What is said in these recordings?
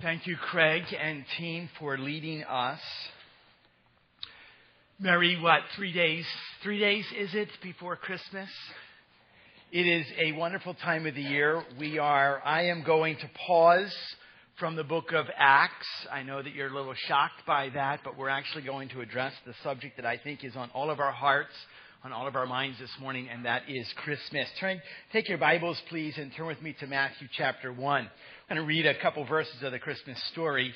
Thank you, Craig and team, for leading us. Mary, what, three days? Three days is it before Christmas? It is a wonderful time of the year. We are, I am going to pause from the book of Acts. I know that you're a little shocked by that, but we're actually going to address the subject that I think is on all of our hearts, on all of our minds this morning, and that is Christmas. Turn, take your Bibles, please, and turn with me to Matthew chapter 1. I'm going to read a couple verses of the Christmas story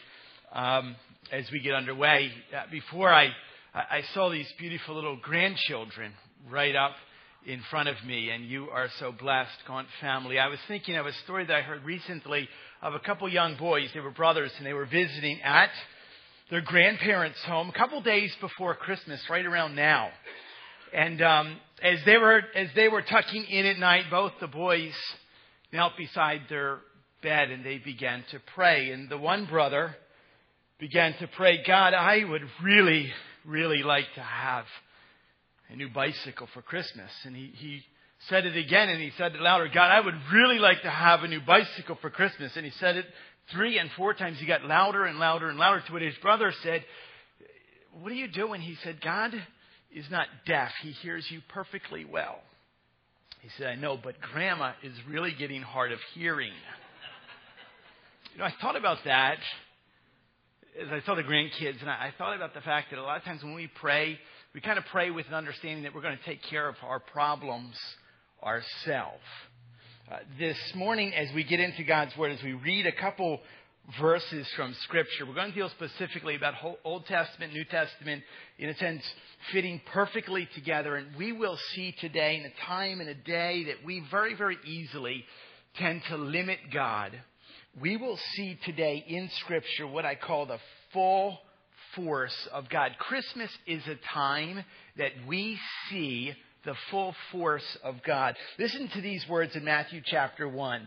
um, as we get underway. Uh, before I, I saw these beautiful little grandchildren right up in front of me, and you are so blessed, Gaunt family. I was thinking of a story that I heard recently of a couple young boys. They were brothers, and they were visiting at their grandparents' home a couple days before Christmas, right around now. And um, as they were as they were tucking in at night, both the boys knelt beside their bed and they began to pray. And the one brother began to pray, God, I would really, really like to have a new bicycle for Christmas. And he, he said it again and he said it louder, God, I would really like to have a new bicycle for Christmas. And he said it three and four times. He got louder and louder and louder to what his brother said, What are you doing? He said, God is not deaf. He hears you perfectly well. He said, I know, but grandma is really getting hard of hearing. You know, I thought about that as I saw the grandkids, and I, thought about the fact that a lot of times when we pray, we kind of pray with an understanding that we're going to take care of our problems ourselves. Uh, this morning, as we get into God's Word, as we read a couple verses from Scripture, we're going to deal specifically about Old Testament, New Testament, in a sense, fitting perfectly together. And we will see today, in a time and a day, that we very, very easily tend to limit God we will see today in Scripture what I call the full force of God. Christmas is a time that we see the full force of God. Listen to these words in Matthew chapter 1,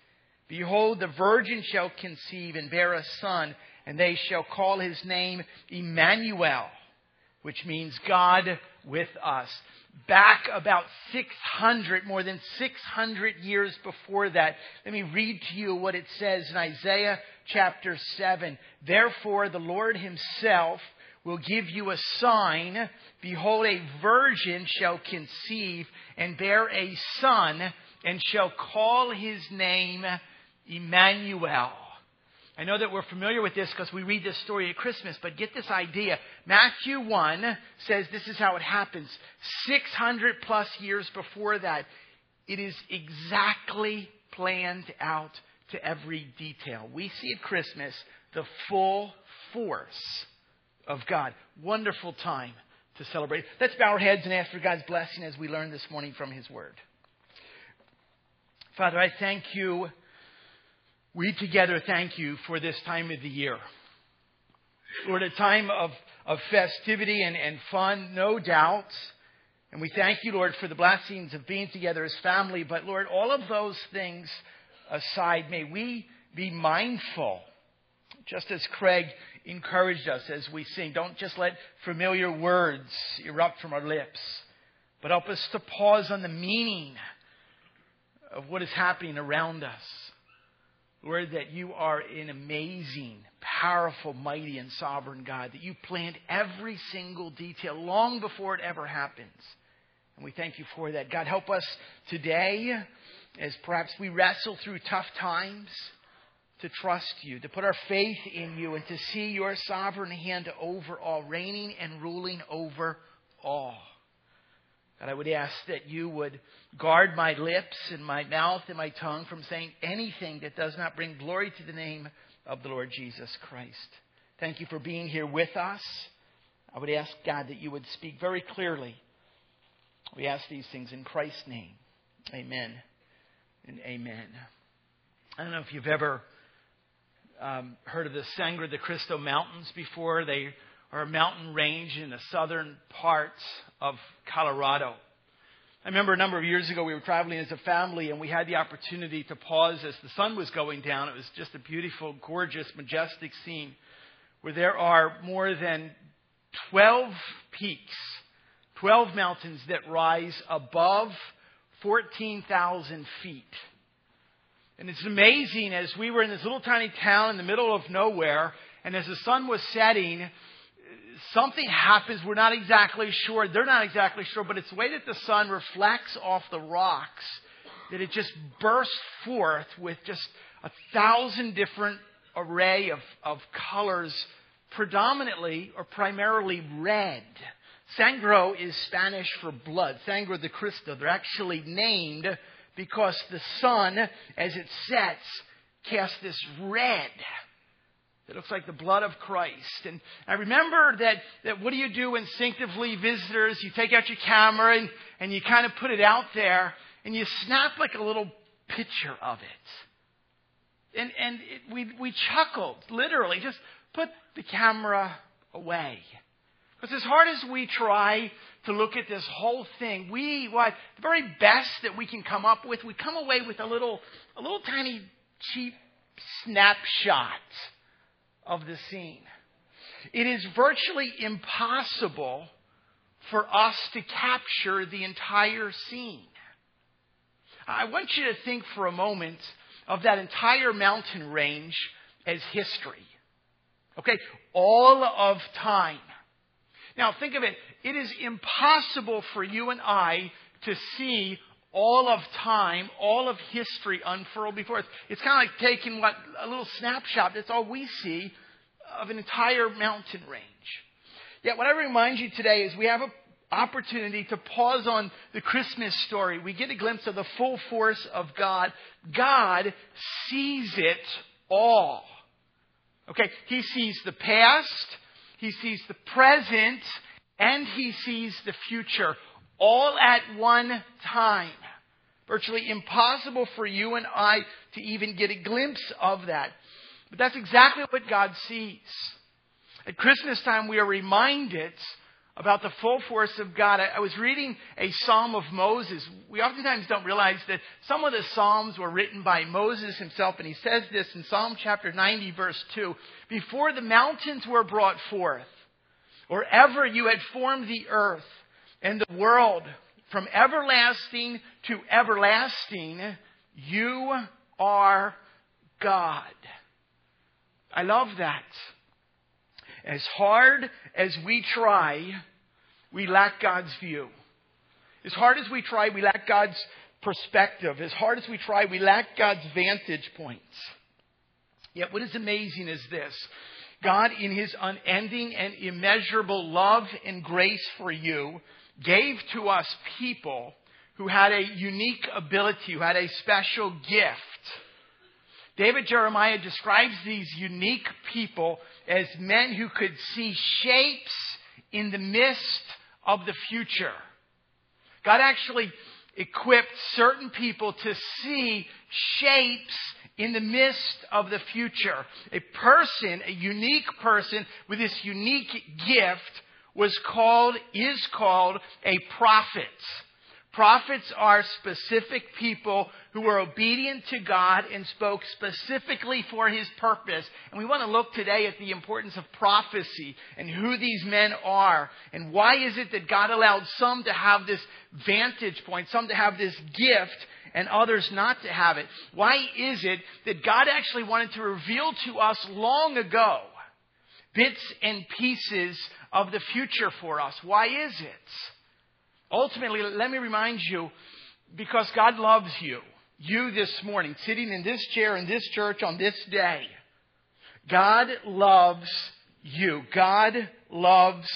Behold, the virgin shall conceive and bear a son, and they shall call his name Emmanuel, which means God with us. Back about 600, more than 600 years before that, let me read to you what it says in Isaiah chapter 7. Therefore, the Lord himself will give you a sign. Behold, a virgin shall conceive and bear a son, and shall call his name Emmanuel. I know that we're familiar with this because we read this story at Christmas, but get this idea. Matthew 1 says this is how it happens. 600 plus years before that, it is exactly planned out to every detail. We see at Christmas the full force of God. Wonderful time to celebrate. Let's bow our heads and ask for God's blessing as we learn this morning from His Word. Father, I thank you. We together thank you for this time of the year. Lord, a time of, of festivity and, and fun, no doubt. And we thank you, Lord, for the blessings of being together as family. But Lord, all of those things aside, may we be mindful, just as Craig encouraged us as we sing. Don't just let familiar words erupt from our lips, but help us to pause on the meaning of what is happening around us. Lord, that you are an amazing, powerful, mighty, and sovereign God, that you planned every single detail long before it ever happens. And we thank you for that. God, help us today as perhaps we wrestle through tough times to trust you, to put our faith in you, and to see your sovereign hand over all, reigning and ruling over all. God, I would ask that you would guard my lips and my mouth and my tongue from saying anything that does not bring glory to the name of the Lord Jesus Christ. Thank you for being here with us. I would ask, God, that you would speak very clearly. We ask these things in Christ's name. Amen and amen. I don't know if you've ever um, heard of the Sangre de Cristo Mountains before. They are a mountain range in the southern parts of Colorado. I remember a number of years ago we were traveling as a family and we had the opportunity to pause as the sun was going down. It was just a beautiful, gorgeous, majestic scene where there are more than 12 peaks, 12 mountains that rise above 14,000 feet. And it's amazing as we were in this little tiny town in the middle of nowhere, and as the sun was setting, something happens. We're not exactly sure. They're not exactly sure, but it's the way that the sun reflects off the rocks that it just bursts forth with just a thousand different array of, of colors, predominantly or primarily red. Sangre is Spanish for blood. Sangre de Cristo. They're actually named because the sun, as it sets, casts this red that looks like the blood of Christ. And I remember that, that what do you do instinctively, visitors? You take out your camera and, and you kind of put it out there and you snap like a little picture of it. And, and it, we, we chuckled, literally, just put the camera away. Because as hard as we try to look at this whole thing, we, what, the very best that we can come up with, we come away with a little, a little tiny cheap snapshot of the scene. It is virtually impossible for us to capture the entire scene. I want you to think for a moment of that entire mountain range as history. Okay? All of time. Now think of it. It is impossible for you and I to see all of time, all of history unfurled before us. It's kind of like taking what a little snapshot. That's all we see of an entire mountain range. Yet, what I remind you today is we have an opportunity to pause on the Christmas story. We get a glimpse of the full force of God. God sees it all. Okay, He sees the past, He sees the present, and He sees the future all at one time. Virtually impossible for you and I to even get a glimpse of that. But that's exactly what God sees. At Christmas time, we are reminded about the full force of God. I, was reading a psalm of Moses. We oftentimes don't realize that some of the psalms were written by Moses himself, and he says this in Psalm chapter 90, verse 2 Before the mountains were brought forth, or ever you had formed the earth and the world, from everlasting to everlasting, you are God. I love that. As hard as we try, we lack God's view. As hard as we try, we lack God's perspective. As hard as we try, we lack God's vantage points. Yet what is amazing is this. God, in His unending and immeasurable love and grace for you, gave to us people who had a unique ability, who had a special gift David Jeremiah describes these unique people as men who could see shapes in the midst of the future. God actually equipped certain people to see shapes in the midst of the future. A person, a unique person with this unique gift was called, is called a prophet. Prophets are specific people who were obedient to God and spoke specifically for His purpose. And we want to look today at the importance of prophecy and who these men are and why is it that God allowed some to have this vantage point, some to have this gift and others not to have it. Why is it that God actually wanted to reveal to us long ago bits and pieces of the future for us? Why is it? Ultimately, let me remind you, because God loves you, you this morning, sitting in this chair in this church on this day, God loves you. God loves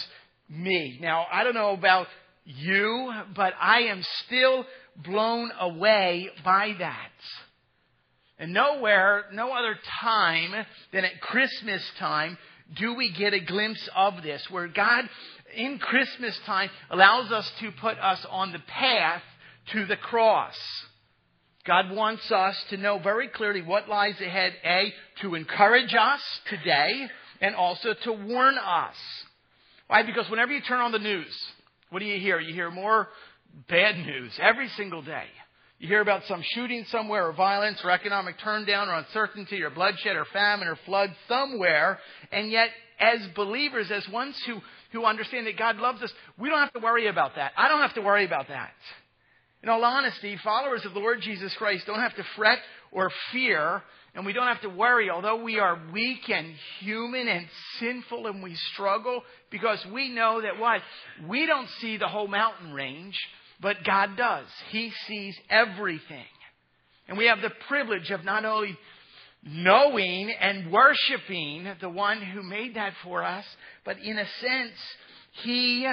me. Now, I don't know about you, but I am still blown away by that. And nowhere, no other time than at Christmas time do we get a glimpse of this, where God, in Christmas time, allows us to put us on the path to the cross. God wants us to know very clearly what lies ahead, A, to encourage us today, and also to warn us. Why? Because whenever you turn on the news, what do you hear? You hear more bad news every single day. You hear about some shooting somewhere, or violence, or economic turndown, or uncertainty, or bloodshed, or famine, or flood somewhere. And yet, as believers, as ones who, who understand that God loves us, we don't have to worry about that. I don't have to worry about that. In all honesty, followers of the Lord Jesus Christ don't have to fret or fear, and we don't have to worry, although we are weak and human and sinful and we struggle, because we know that what? We don't see the whole mountain range. But God does. He sees everything. And we have the privilege of not only knowing and worshiping the one who made that for us, but in a sense, He,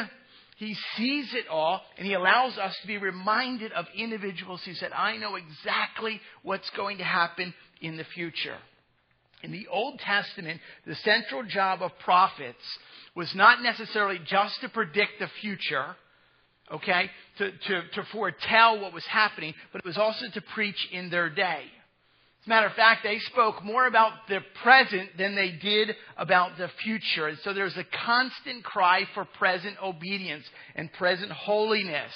He sees it all and He allows us to be reminded of individuals who said, I know exactly what's going to happen in the future. In the Old Testament, the central job of prophets was not necessarily just to predict the future, okay, to, to, to foretell what was happening, but it was also to preach in their day. As a matter of fact, they spoke more about the present than they did about the future. And so there's a constant cry for present obedience and present holiness,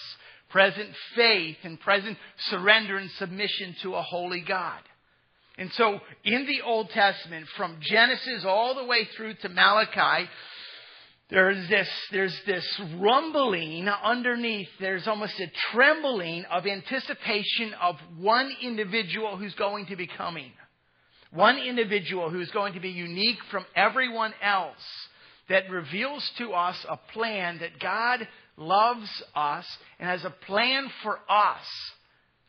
present faith, and present surrender and submission to a holy God. And so in the Old Testament, from Genesis all the way through to Malachi, there's this, there's this rumbling underneath. There's almost a trembling of anticipation of one individual who's going to be coming. One individual who's going to be unique from everyone else that reveals to us a plan that God loves us and has a plan for us.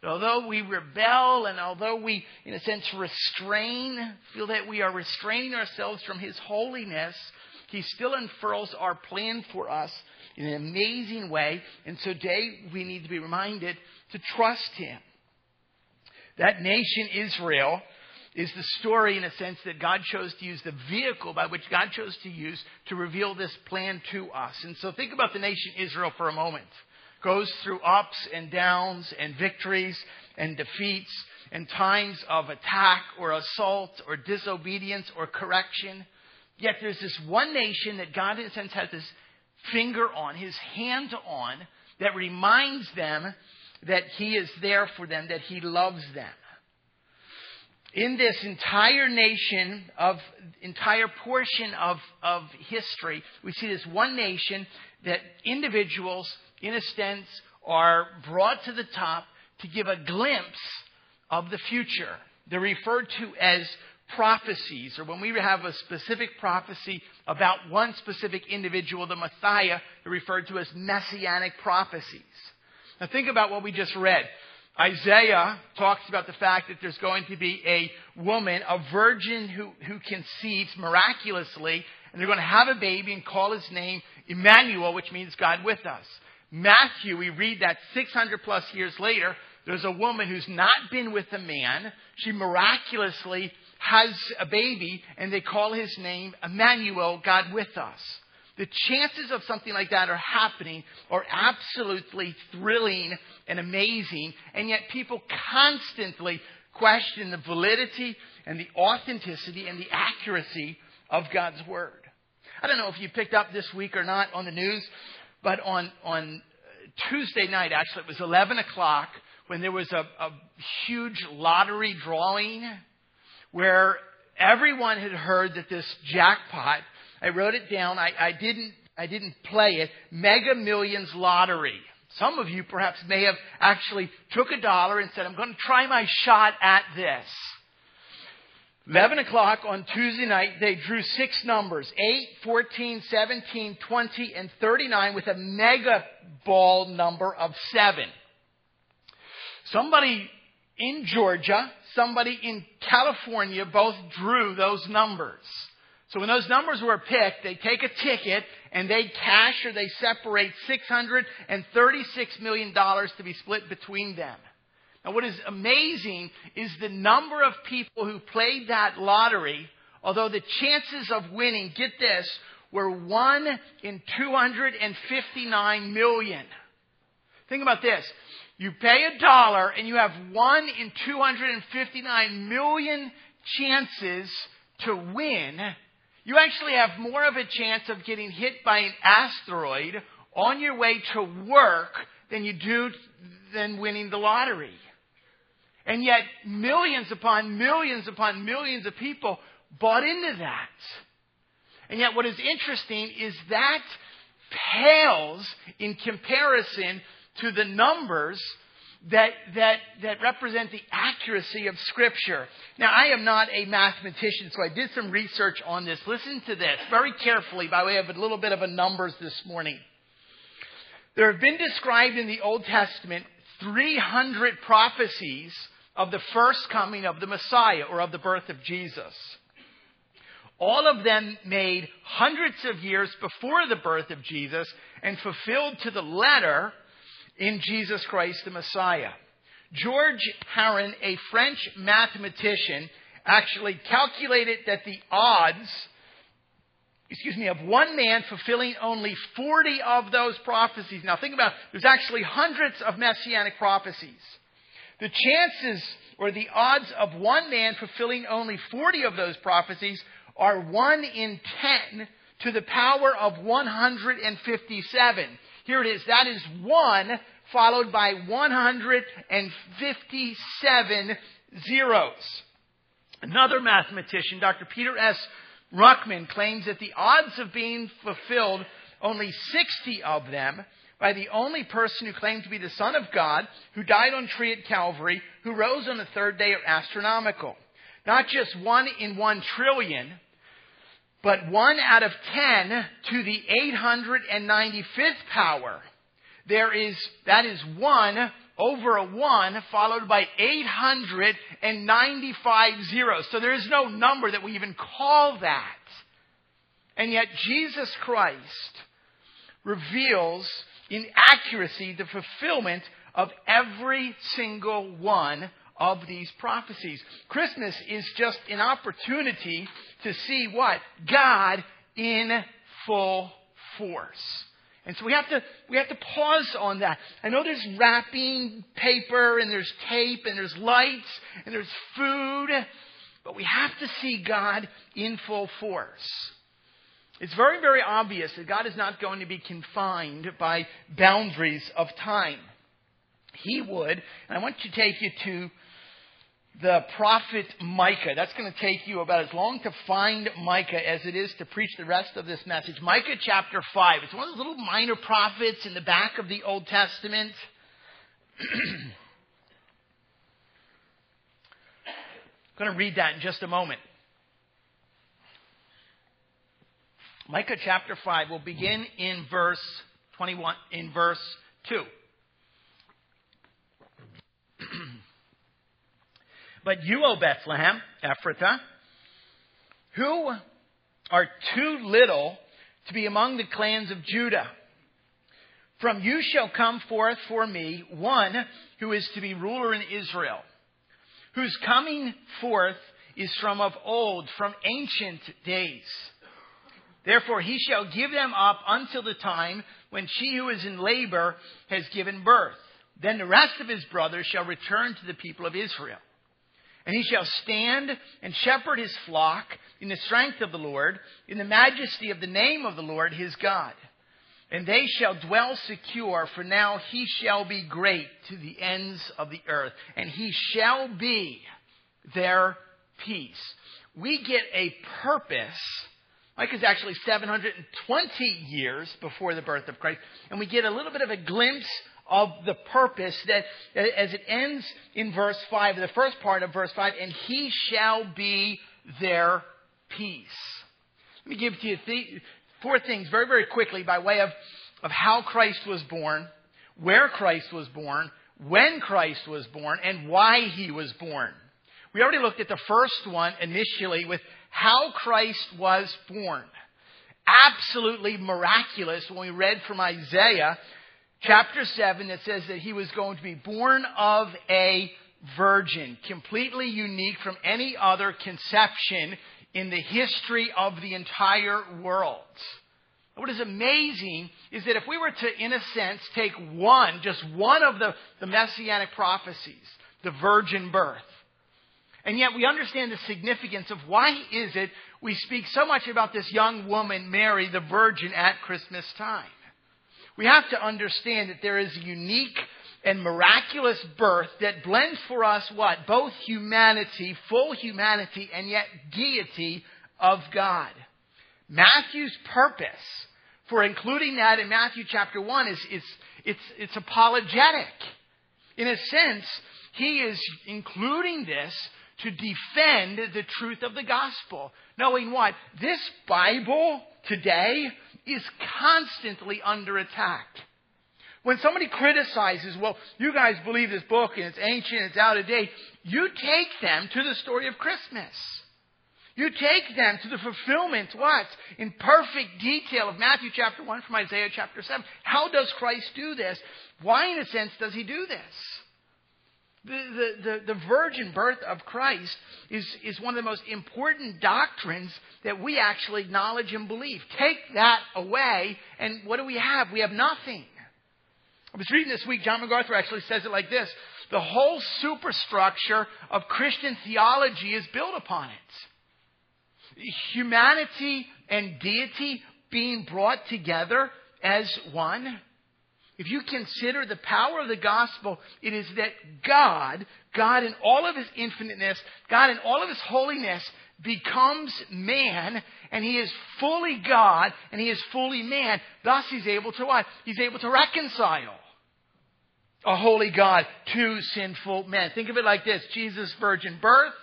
Although we rebel and although we, in a sense, restrain, feel that we are restraining ourselves from His holiness, he still unfurls our plan for us in an amazing way. And today we need to be reminded to trust Him. That nation, Israel, is the story in a sense that God chose to use, the vehicle by which God chose to use to reveal this plan to us. And so think about the nation Israel for a moment. Goes through ups and downs and victories and defeats and times of attack or assault or disobedience or correction. Yet there's this one nation that God, in a sense, has his finger on, his hand on, that reminds them that he is there for them, that he loves them. In this entire nation of, entire portion of, of history, we see this one nation that individuals, in a sense, are brought to the top to give a glimpse of the future. They're referred to as prophecies, or when we have a specific prophecy about one specific individual, the Messiah, they're referred to as messianic prophecies. Now think about what we just read. Isaiah talks about the fact that there's going to be a woman, a virgin who, who conceives miraculously, and they're going to have a baby and call his name Emmanuel, which means God with us. Matthew, we read that 600 plus years later, there's a woman who's not been with a man. She miraculously has a baby and they call his name Emmanuel, God with us. The chances of something like that are happening are absolutely thrilling and amazing, and yet people constantly question the validity and the authenticity and the accuracy of God's Word. I don't know if you picked up this week or not on the news, but on, on Tuesday night, actually, it was 11 o'clock when there was a, a huge lottery drawing where everyone had heard that this jackpot, I wrote it down, I, I didn't I didn't play it, Mega Millions Lottery. Some of you perhaps may have actually took a dollar and said, I'm going to try my shot at this. 11 o'clock on Tuesday night, they drew six numbers 8, 14, 17, 20, and 39 with a mega ball number of 7. Somebody in Georgia, somebody in California both drew those numbers. So when those numbers were picked, they take a ticket and they cash or they separate $636 million to be split between them. Now what is amazing is the number of people who played that lottery, although the chances of winning, get this, were 1 in 259 million. Think about this. You pay a dollar and you have 1 in 259 million chances to win. You actually have more of a chance of getting hit by an asteroid on your way to work than you do than winning the lottery. And yet millions upon millions upon millions of people bought into that. And yet what is interesting is that pales in comparison to the numbers that, that, that represent the accuracy of Scripture. Now, I am not a mathematician, so I did some research on this. Listen to this very carefully by way of a little bit of a numbers this morning. There have been described in the Old Testament 300 prophecies of the first coming of the Messiah or of the birth of Jesus. All of them made hundreds of years before the birth of Jesus and fulfilled to the letter in Jesus Christ the Messiah. George Harron, a French mathematician, actually calculated that the odds, excuse me, of one man fulfilling only 40 of those prophecies. Now think about, it, there's actually hundreds of messianic prophecies. The chances or the odds of one man fulfilling only 40 of those prophecies are 1 in 10 to the power of 157. Here it is. That is 1 followed by 157 zeros. Another mathematician, Dr. Peter S. Ruckman, claims that the odds of being fulfilled, only 60 of them, by the only person who claimed to be the Son of God, who died on tree at Calvary, who rose on the third day, are astronomical. Not just one in one trillion, but one out of ten to the 895th power. There is, that is one over a one followed by 895 zeros. So there is no number that we even call that. And yet Jesus Christ reveals in accuracy the fulfillment of every single one of these prophecies. Christmas is just an opportunity to see what? God in full force. And so we have to, we have to pause on that. I know there's wrapping paper and there's tape and there's lights and there's food, but we have to see God in full force. It's very, very obvious that God is not going to be confined by boundaries of time. He would, and I want to take you to the prophet Micah. That's going to take you about as long to find Micah as it is to preach the rest of this message. Micah chapter 5. It's one of those little minor prophets in the back of the Old Testament. I'm going to read that in just a moment. Micah chapter 5 will begin in verse 21, in verse 2. But you, O Bethlehem, Ephrathah, who are too little to be among the clans of Judah. From you shall come forth for me one who is to be ruler in Israel, whose coming forth is from of old, from ancient days. Therefore he shall give them up until the time when she who is in labor has given birth. Then the rest of his brothers shall return to the people of Israel. And he shall stand and shepherd his flock in the strength of the Lord, in the majesty of the name of the Lord his God. And they shall dwell secure, for now he shall be great to the ends of the earth, and he shall be their peace. We get a purpose. Micah is actually 720 years before the birth of Christ, and we get a little bit of a glimpse of the purpose that as it ends in verse 5, the first part of verse 5, and he shall be their peace. Let me give to you th- four things very, very quickly by way of, of how Christ was born, where Christ was born, when Christ was born, and why he was born. We already looked at the first one initially with how Christ was born. Absolutely miraculous when we read from Isaiah chapter 7 that says that he was going to be born of a virgin, completely unique from any other conception in the history of the entire world. What is amazing is that if we were to, in a sense, take one, just one of the, the messianic prophecies, the virgin birth, and yet we understand the significance of why is it we speak so much about this young woman, Mary, the virgin, at Christmas time. We have to understand that there is a unique and miraculous birth that blends for us what? Both humanity, full humanity, and yet deity of God. Matthew's purpose for including that in Matthew chapter 1 is, is it's, it's apologetic. In a sense, he is including this to defend the truth of the gospel. Knowing what? This Bible today is constantly under attack. When somebody criticizes, well, you guys believe this book and it's ancient, it's out of date, you take them to the story of Christmas. You take them to the fulfillment, what? In perfect detail of Matthew chapter 1 from Isaiah chapter 7. How does Christ do this? Why, in a sense, does he do this? The, the, the, virgin birth of Christ is, is one of the most important doctrines that we actually acknowledge and believe. Take that away, and what do we have? We have nothing. I was reading this week, John MacArthur actually says it like this The whole superstructure of Christian theology is built upon it. Humanity and deity being brought together as one. If you consider the power of the gospel, it is that God, God in all of his infiniteness, God in all of his holiness, becomes man, and he is fully God, and he is fully man. Thus, he's able to what? He's able to reconcile a holy God to sinful men. Think of it like this Jesus' virgin birth,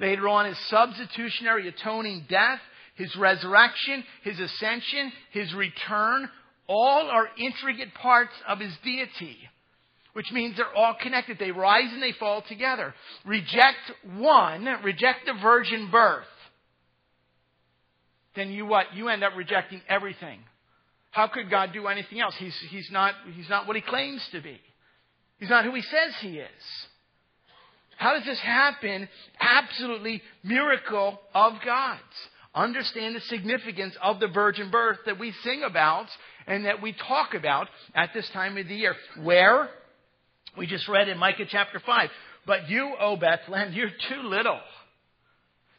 later on his substitutionary atoning death, his resurrection, his ascension, his return, all are intricate parts of his deity. Which means they're all connected. They rise and they fall together. Reject one, reject the virgin birth. Then you what? You end up rejecting everything. How could God do anything else? He's, he's, not, he's not what he claims to be. He's not who he says he is. How does this happen? Absolutely miracle of God's. Understand the significance of the virgin birth that we sing about and that we talk about at this time of the year. Where? We just read in Micah chapter 5. But you, O Bethlehem, you're too little.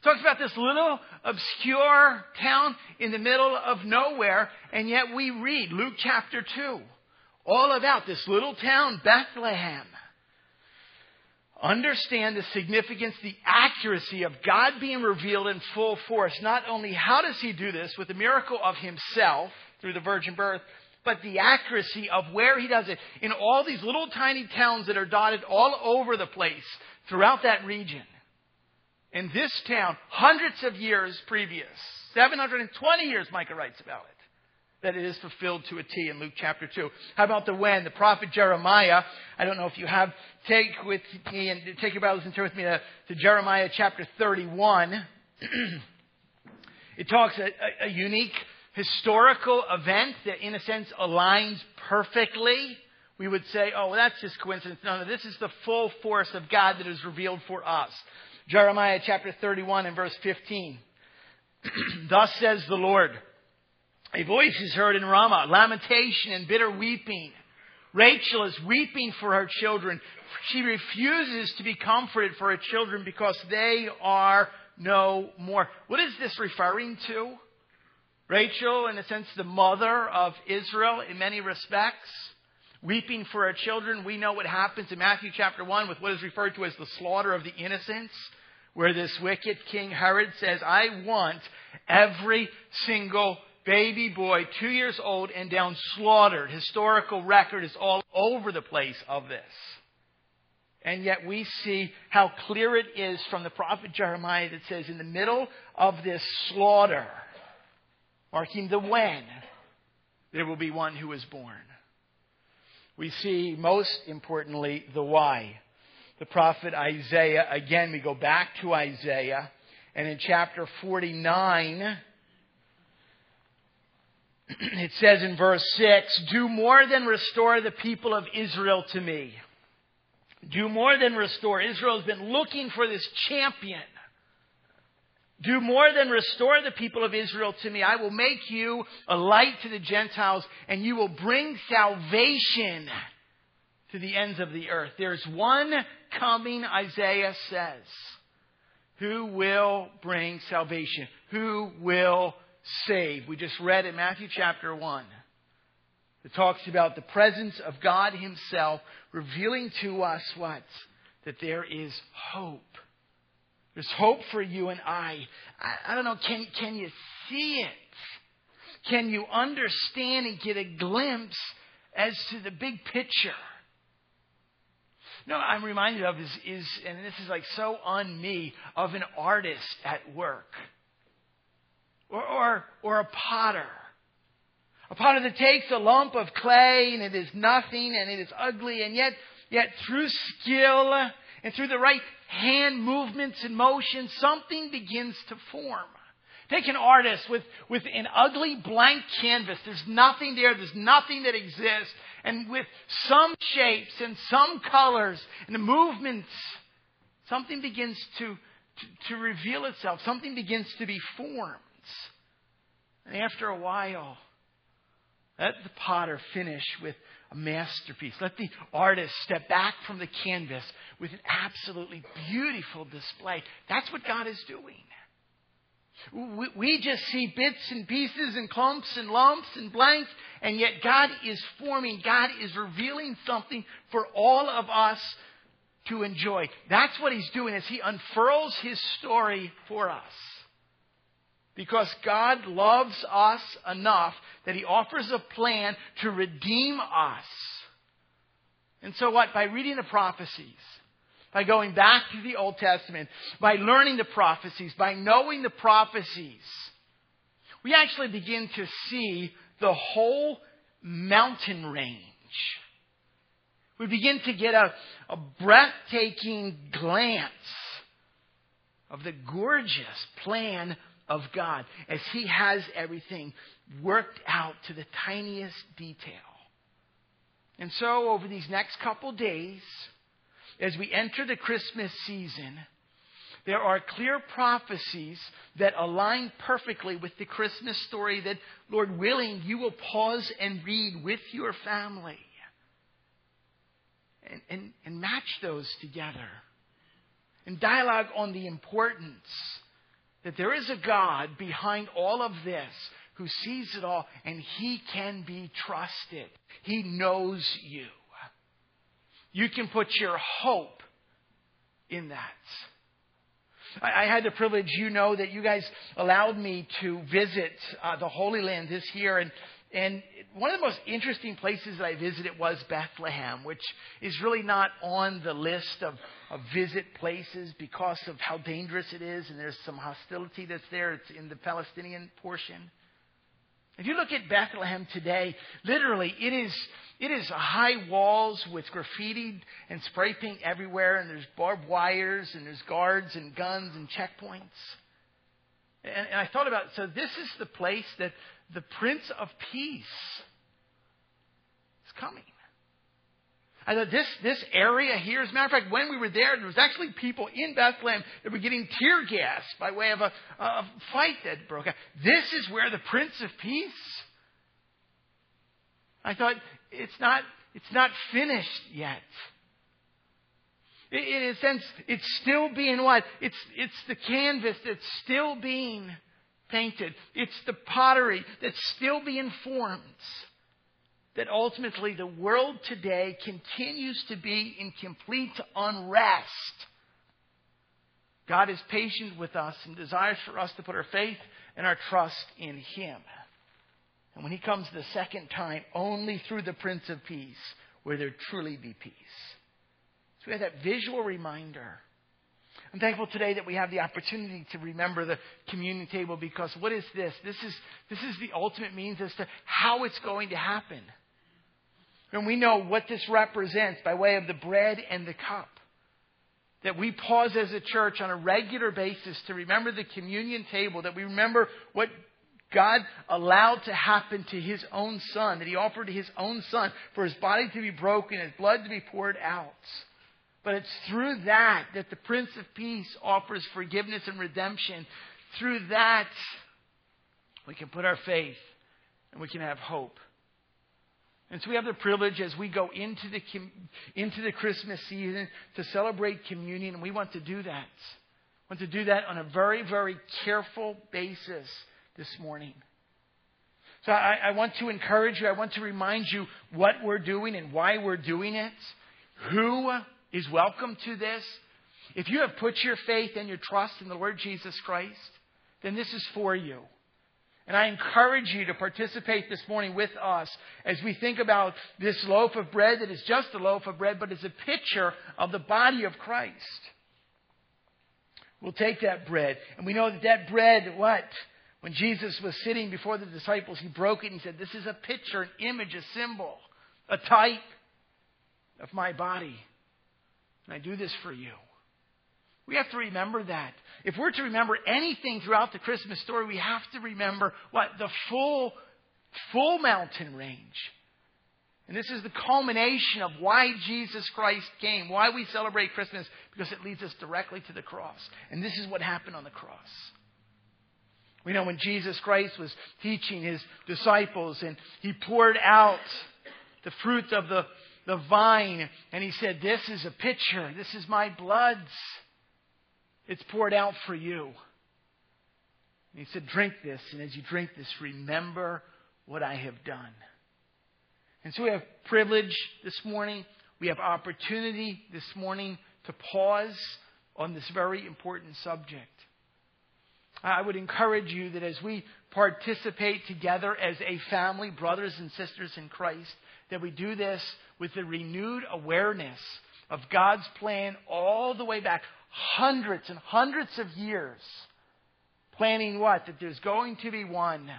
Talks about this little obscure town in the middle of nowhere, and yet we read Luke chapter 2 all about this little town, Bethlehem. Understand the significance, the accuracy of God being revealed in full force. Not only how does He do this with the miracle of Himself through the virgin birth, but the accuracy of where He does it in all these little tiny towns that are dotted all over the place throughout that region. In this town, hundreds of years previous, 720 years, Micah writes about it that it is fulfilled to a T in Luke chapter 2. How about the when? The prophet Jeremiah, I don't know if you have, take with me and take your Bibles and turn with me to, to Jeremiah chapter 31. it talks a, a, a unique historical event that in a sense aligns perfectly. We would say, oh, well, that's just coincidence. No, no, this is the full force of God that is revealed for us. Jeremiah chapter 31 and verse 15. Thus says the Lord. A voice is heard in Ramah, lamentation and bitter weeping. Rachel is weeping for her children. She refuses to be comforted for her children because they are no more. What is this referring to? Rachel, in a sense, the mother of Israel in many respects, weeping for her children. We know what happens in Matthew chapter 1 with what is referred to as the slaughter of the innocents, where this wicked King Herod says, I want every single baby boy, two years old and down, slaughtered. Historical record is all over the place of this. And yet we see how clear it is from the prophet Jeremiah that says, in the middle of this slaughter, marking the when, there will be one who is born. We see, most importantly, the why. The prophet Isaiah, again, we go back to Isaiah And in chapter 49, it says in verse 6 Do more than restore the people of Israel to me. Do more than restore. Israel has been looking for this champion. Do more than restore the people of Israel to me. I will make you a light to the Gentiles, and you will bring salvation to the ends of the earth. There's one coming, Isaiah says, who will bring salvation, who will save. We just read in Matthew chapter 1. It talks about the presence of God Himself revealing to us what? That there is hope. There's hope for you and I. I, I don't know, can, can you see it? Can you understand and get a glimpse as to the big picture? No, I'm reminded of is, is, and this is like so on me, of an artist at work. Or, or, or a potter. A potter that takes a lump of clay and it is nothing and it is ugly and yet, yet through skill and through the right hand movements and motion, something begins to form. Take an artist with, with an ugly blank canvas. There's nothing there. There's nothing that exists. And with some shapes and some colors and the movements, something begins to, to, to reveal itself. Something begins to be formed. And after a while, let the potter finish with a masterpiece. Let the artist step back from the canvas with an absolutely beautiful display. That's what God is doing. We just see bits and pieces and clumps and lumps and blanks, and yet God is forming, God is revealing something for all of us to enjoy. That's what He's doing as He unfurls His story for us. Because God loves us enough that He offers a plan to redeem us. And so what? By reading the prophecies, by going back to the Old Testament, by learning the prophecies, by knowing the prophecies, we actually begin to see the whole mountain range. We begin to get a, a breathtaking glance of the gorgeous plan of God as He has everything worked out to the tiniest detail. And so, over these next couple days, as we enter the Christmas season, there are clear prophecies that align perfectly with the Christmas story that, Lord willing, you will pause and read with your family. And, and, and match those together. And dialogue on the importance that there is a God behind all of this who sees it all and he can be trusted. He knows you. You can put your hope in that. I, had the privilege, you know, that you guys allowed me to visit uh, the Holy Land this year, and and one of the most interesting places that I visited was Bethlehem, which is really not on the list of, of visit places because of how dangerous it is, and there's some hostility that's there. It's in the Palestinian portion. If you look at Bethlehem today, literally, it is, it is high walls with graffiti and spray paint everywhere, and there's barbed wires, and there's guards and guns and checkpoints. And, and I thought about, so this is the place that the Prince of Peace is coming. I thought this, this area here, as a matter of fact, when we were there, there was actually people in Bethlehem that were getting tear gas by way of a, a fight that broke out. This is where the Prince of Peace. I thought it's not, it's not finished yet. In a sense, it's still being what? It's, it's the canvas that's still being It's the pottery that's still being formed. That ultimately the world today continues to be in complete unrest. God is patient with us and desires for us to put our faith and our trust in Him. And when He comes the second time, only through the Prince of Peace will there truly be peace. So we have that visual reminder I'm thankful today that we have the opportunity to remember the communion table because what is this? This is, this is the ultimate means as to how it's going to happen. And we know what this represents by way of the bread and the cup. that we pause as a church on a regular basis to remember the communion table, that we remember what God allowed to happen to his own son, that he offered his own son for his body to be broken, his blood to be poured out. But it's through that that the Prince of Peace offers forgiveness and redemption. Through that, we can put our faith and we can have hope. And so we have the privilege as we go into the, into the Christmas season to celebrate communion, and we want to do that. We want to do that on a very, very careful basis this morning. So I, I want to encourage you, I want to remind you what we're doing and why we're doing it, who is welcome to this. If you have put your faith and your trust in the Lord Jesus Christ, then this is for you. And I encourage you to participate this morning with us as we think about this loaf of bread that is just a loaf of bread, but is a picture of the body of Christ. We'll take that bread, and we know that that bread, what? When Jesus was sitting before the disciples, he broke it and he said, This is a picture, an image, a symbol, a type of my body. And I do this for you. We have to remember that. If we're to remember anything throughout the Christmas story, we have to remember what? The full, full mountain range. And this is the culmination of why Jesus Christ came, why we celebrate Christmas, because it leads us directly to the cross. And this is what happened on the cross. We know when Jesus Christ was teaching his disciples and he poured out the fruit of the, the vine and he said, This is a picture. This is my blood. It's poured out for you. And he said, Drink this. And as you drink this, remember what I have done. And so we have privilege this morning. We have opportunity this morning to pause on this very important subject. I would encourage you that as we participate together as a family, brothers and sisters in Christ, that we do this with the renewed awareness of God's plan all the way back, hundreds and hundreds of years, planning what? That there's going to be one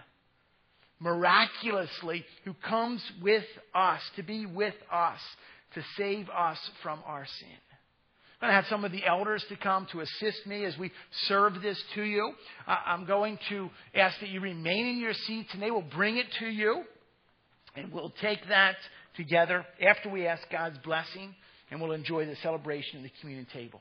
miraculously who comes with us, to be with us, to save us from our sin. I'm going to have some of the elders to come to assist me as we serve this to you. I'm going to ask that you remain in your seats and they will bring it to you. And we'll take that together after we ask God's blessing and we'll enjoy the celebration of the communion table.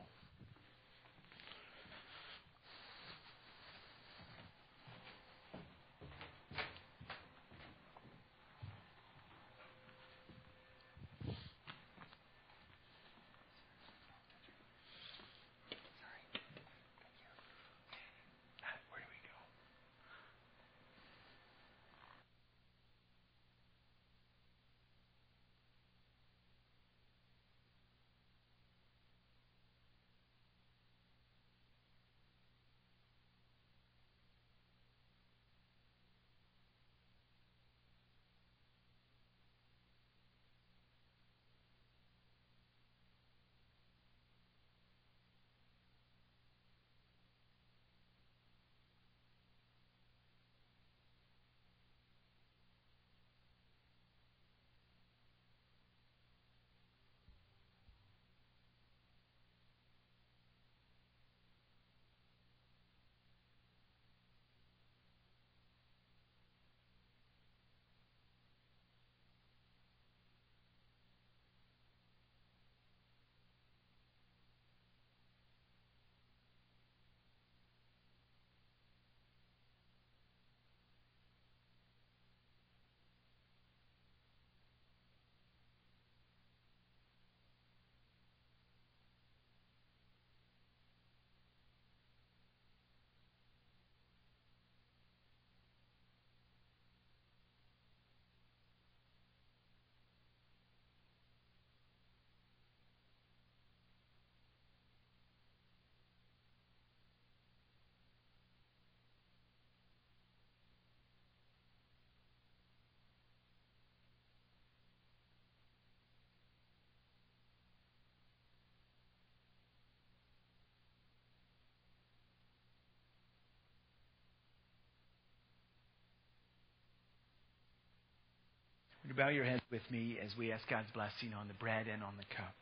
You bow your heads with me as we ask God's blessing on the bread and on the cup?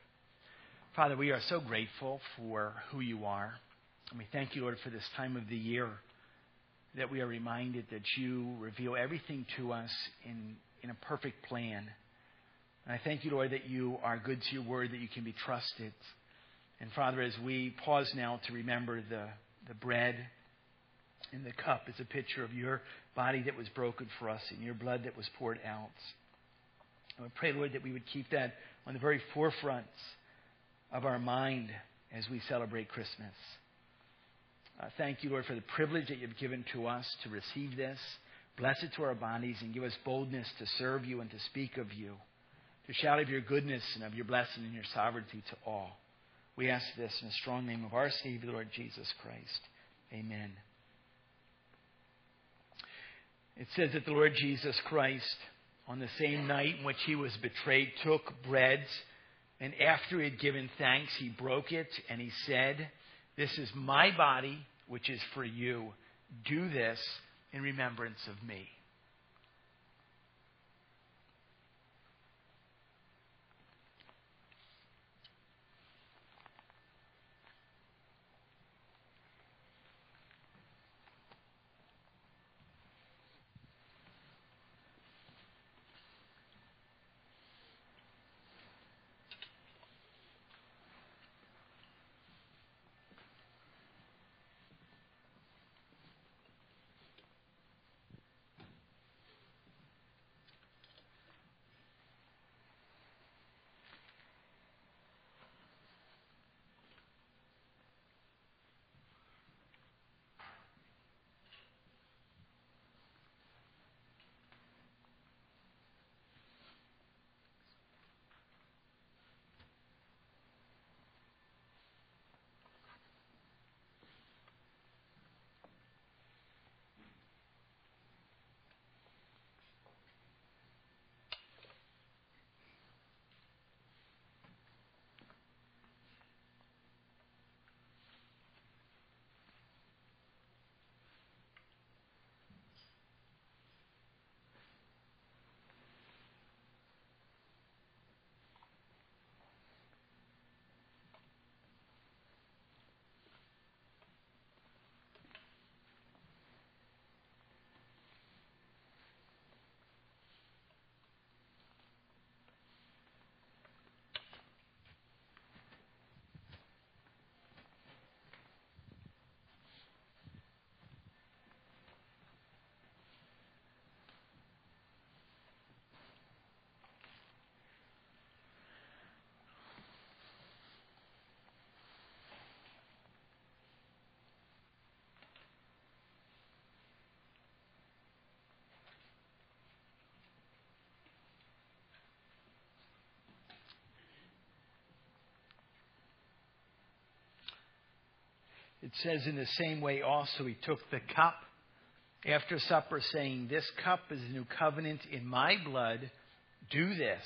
Father, we are so grateful for who you are. And we thank you, Lord, for this time of the year that we are reminded that you reveal everything to us in, in a perfect plan. And I thank you, Lord, that you are good to your word, that you can be trusted. And Father, as we pause now to remember the, the bread and the cup is a picture of your body that was broken for us and your blood that was poured out. I would pray, Lord, that we would keep that on the very forefront of our mind as we celebrate Christmas. Uh, thank you, Lord, for the privilege that you've given to us to receive this. Bless it to our bodies and give us boldness to serve you and to speak of you, to shout of your goodness and of your blessing and your sovereignty to all. We ask this in the strong name of our Savior, Lord Jesus Christ. Amen. It says that the Lord Jesus Christ, on the same night in which he was betrayed, took bread, and after he had given thanks, he broke it, and he said, This is my body, which is for you. Do this in remembrance of me. It says, in the same way also, he took the cup after supper, saying, This cup is the new covenant in my blood. Do this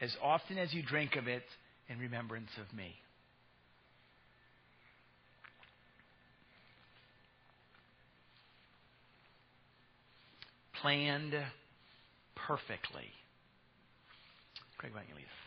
as often as you drink of it in remembrance of me. Planned perfectly. Craig, why don't you leave?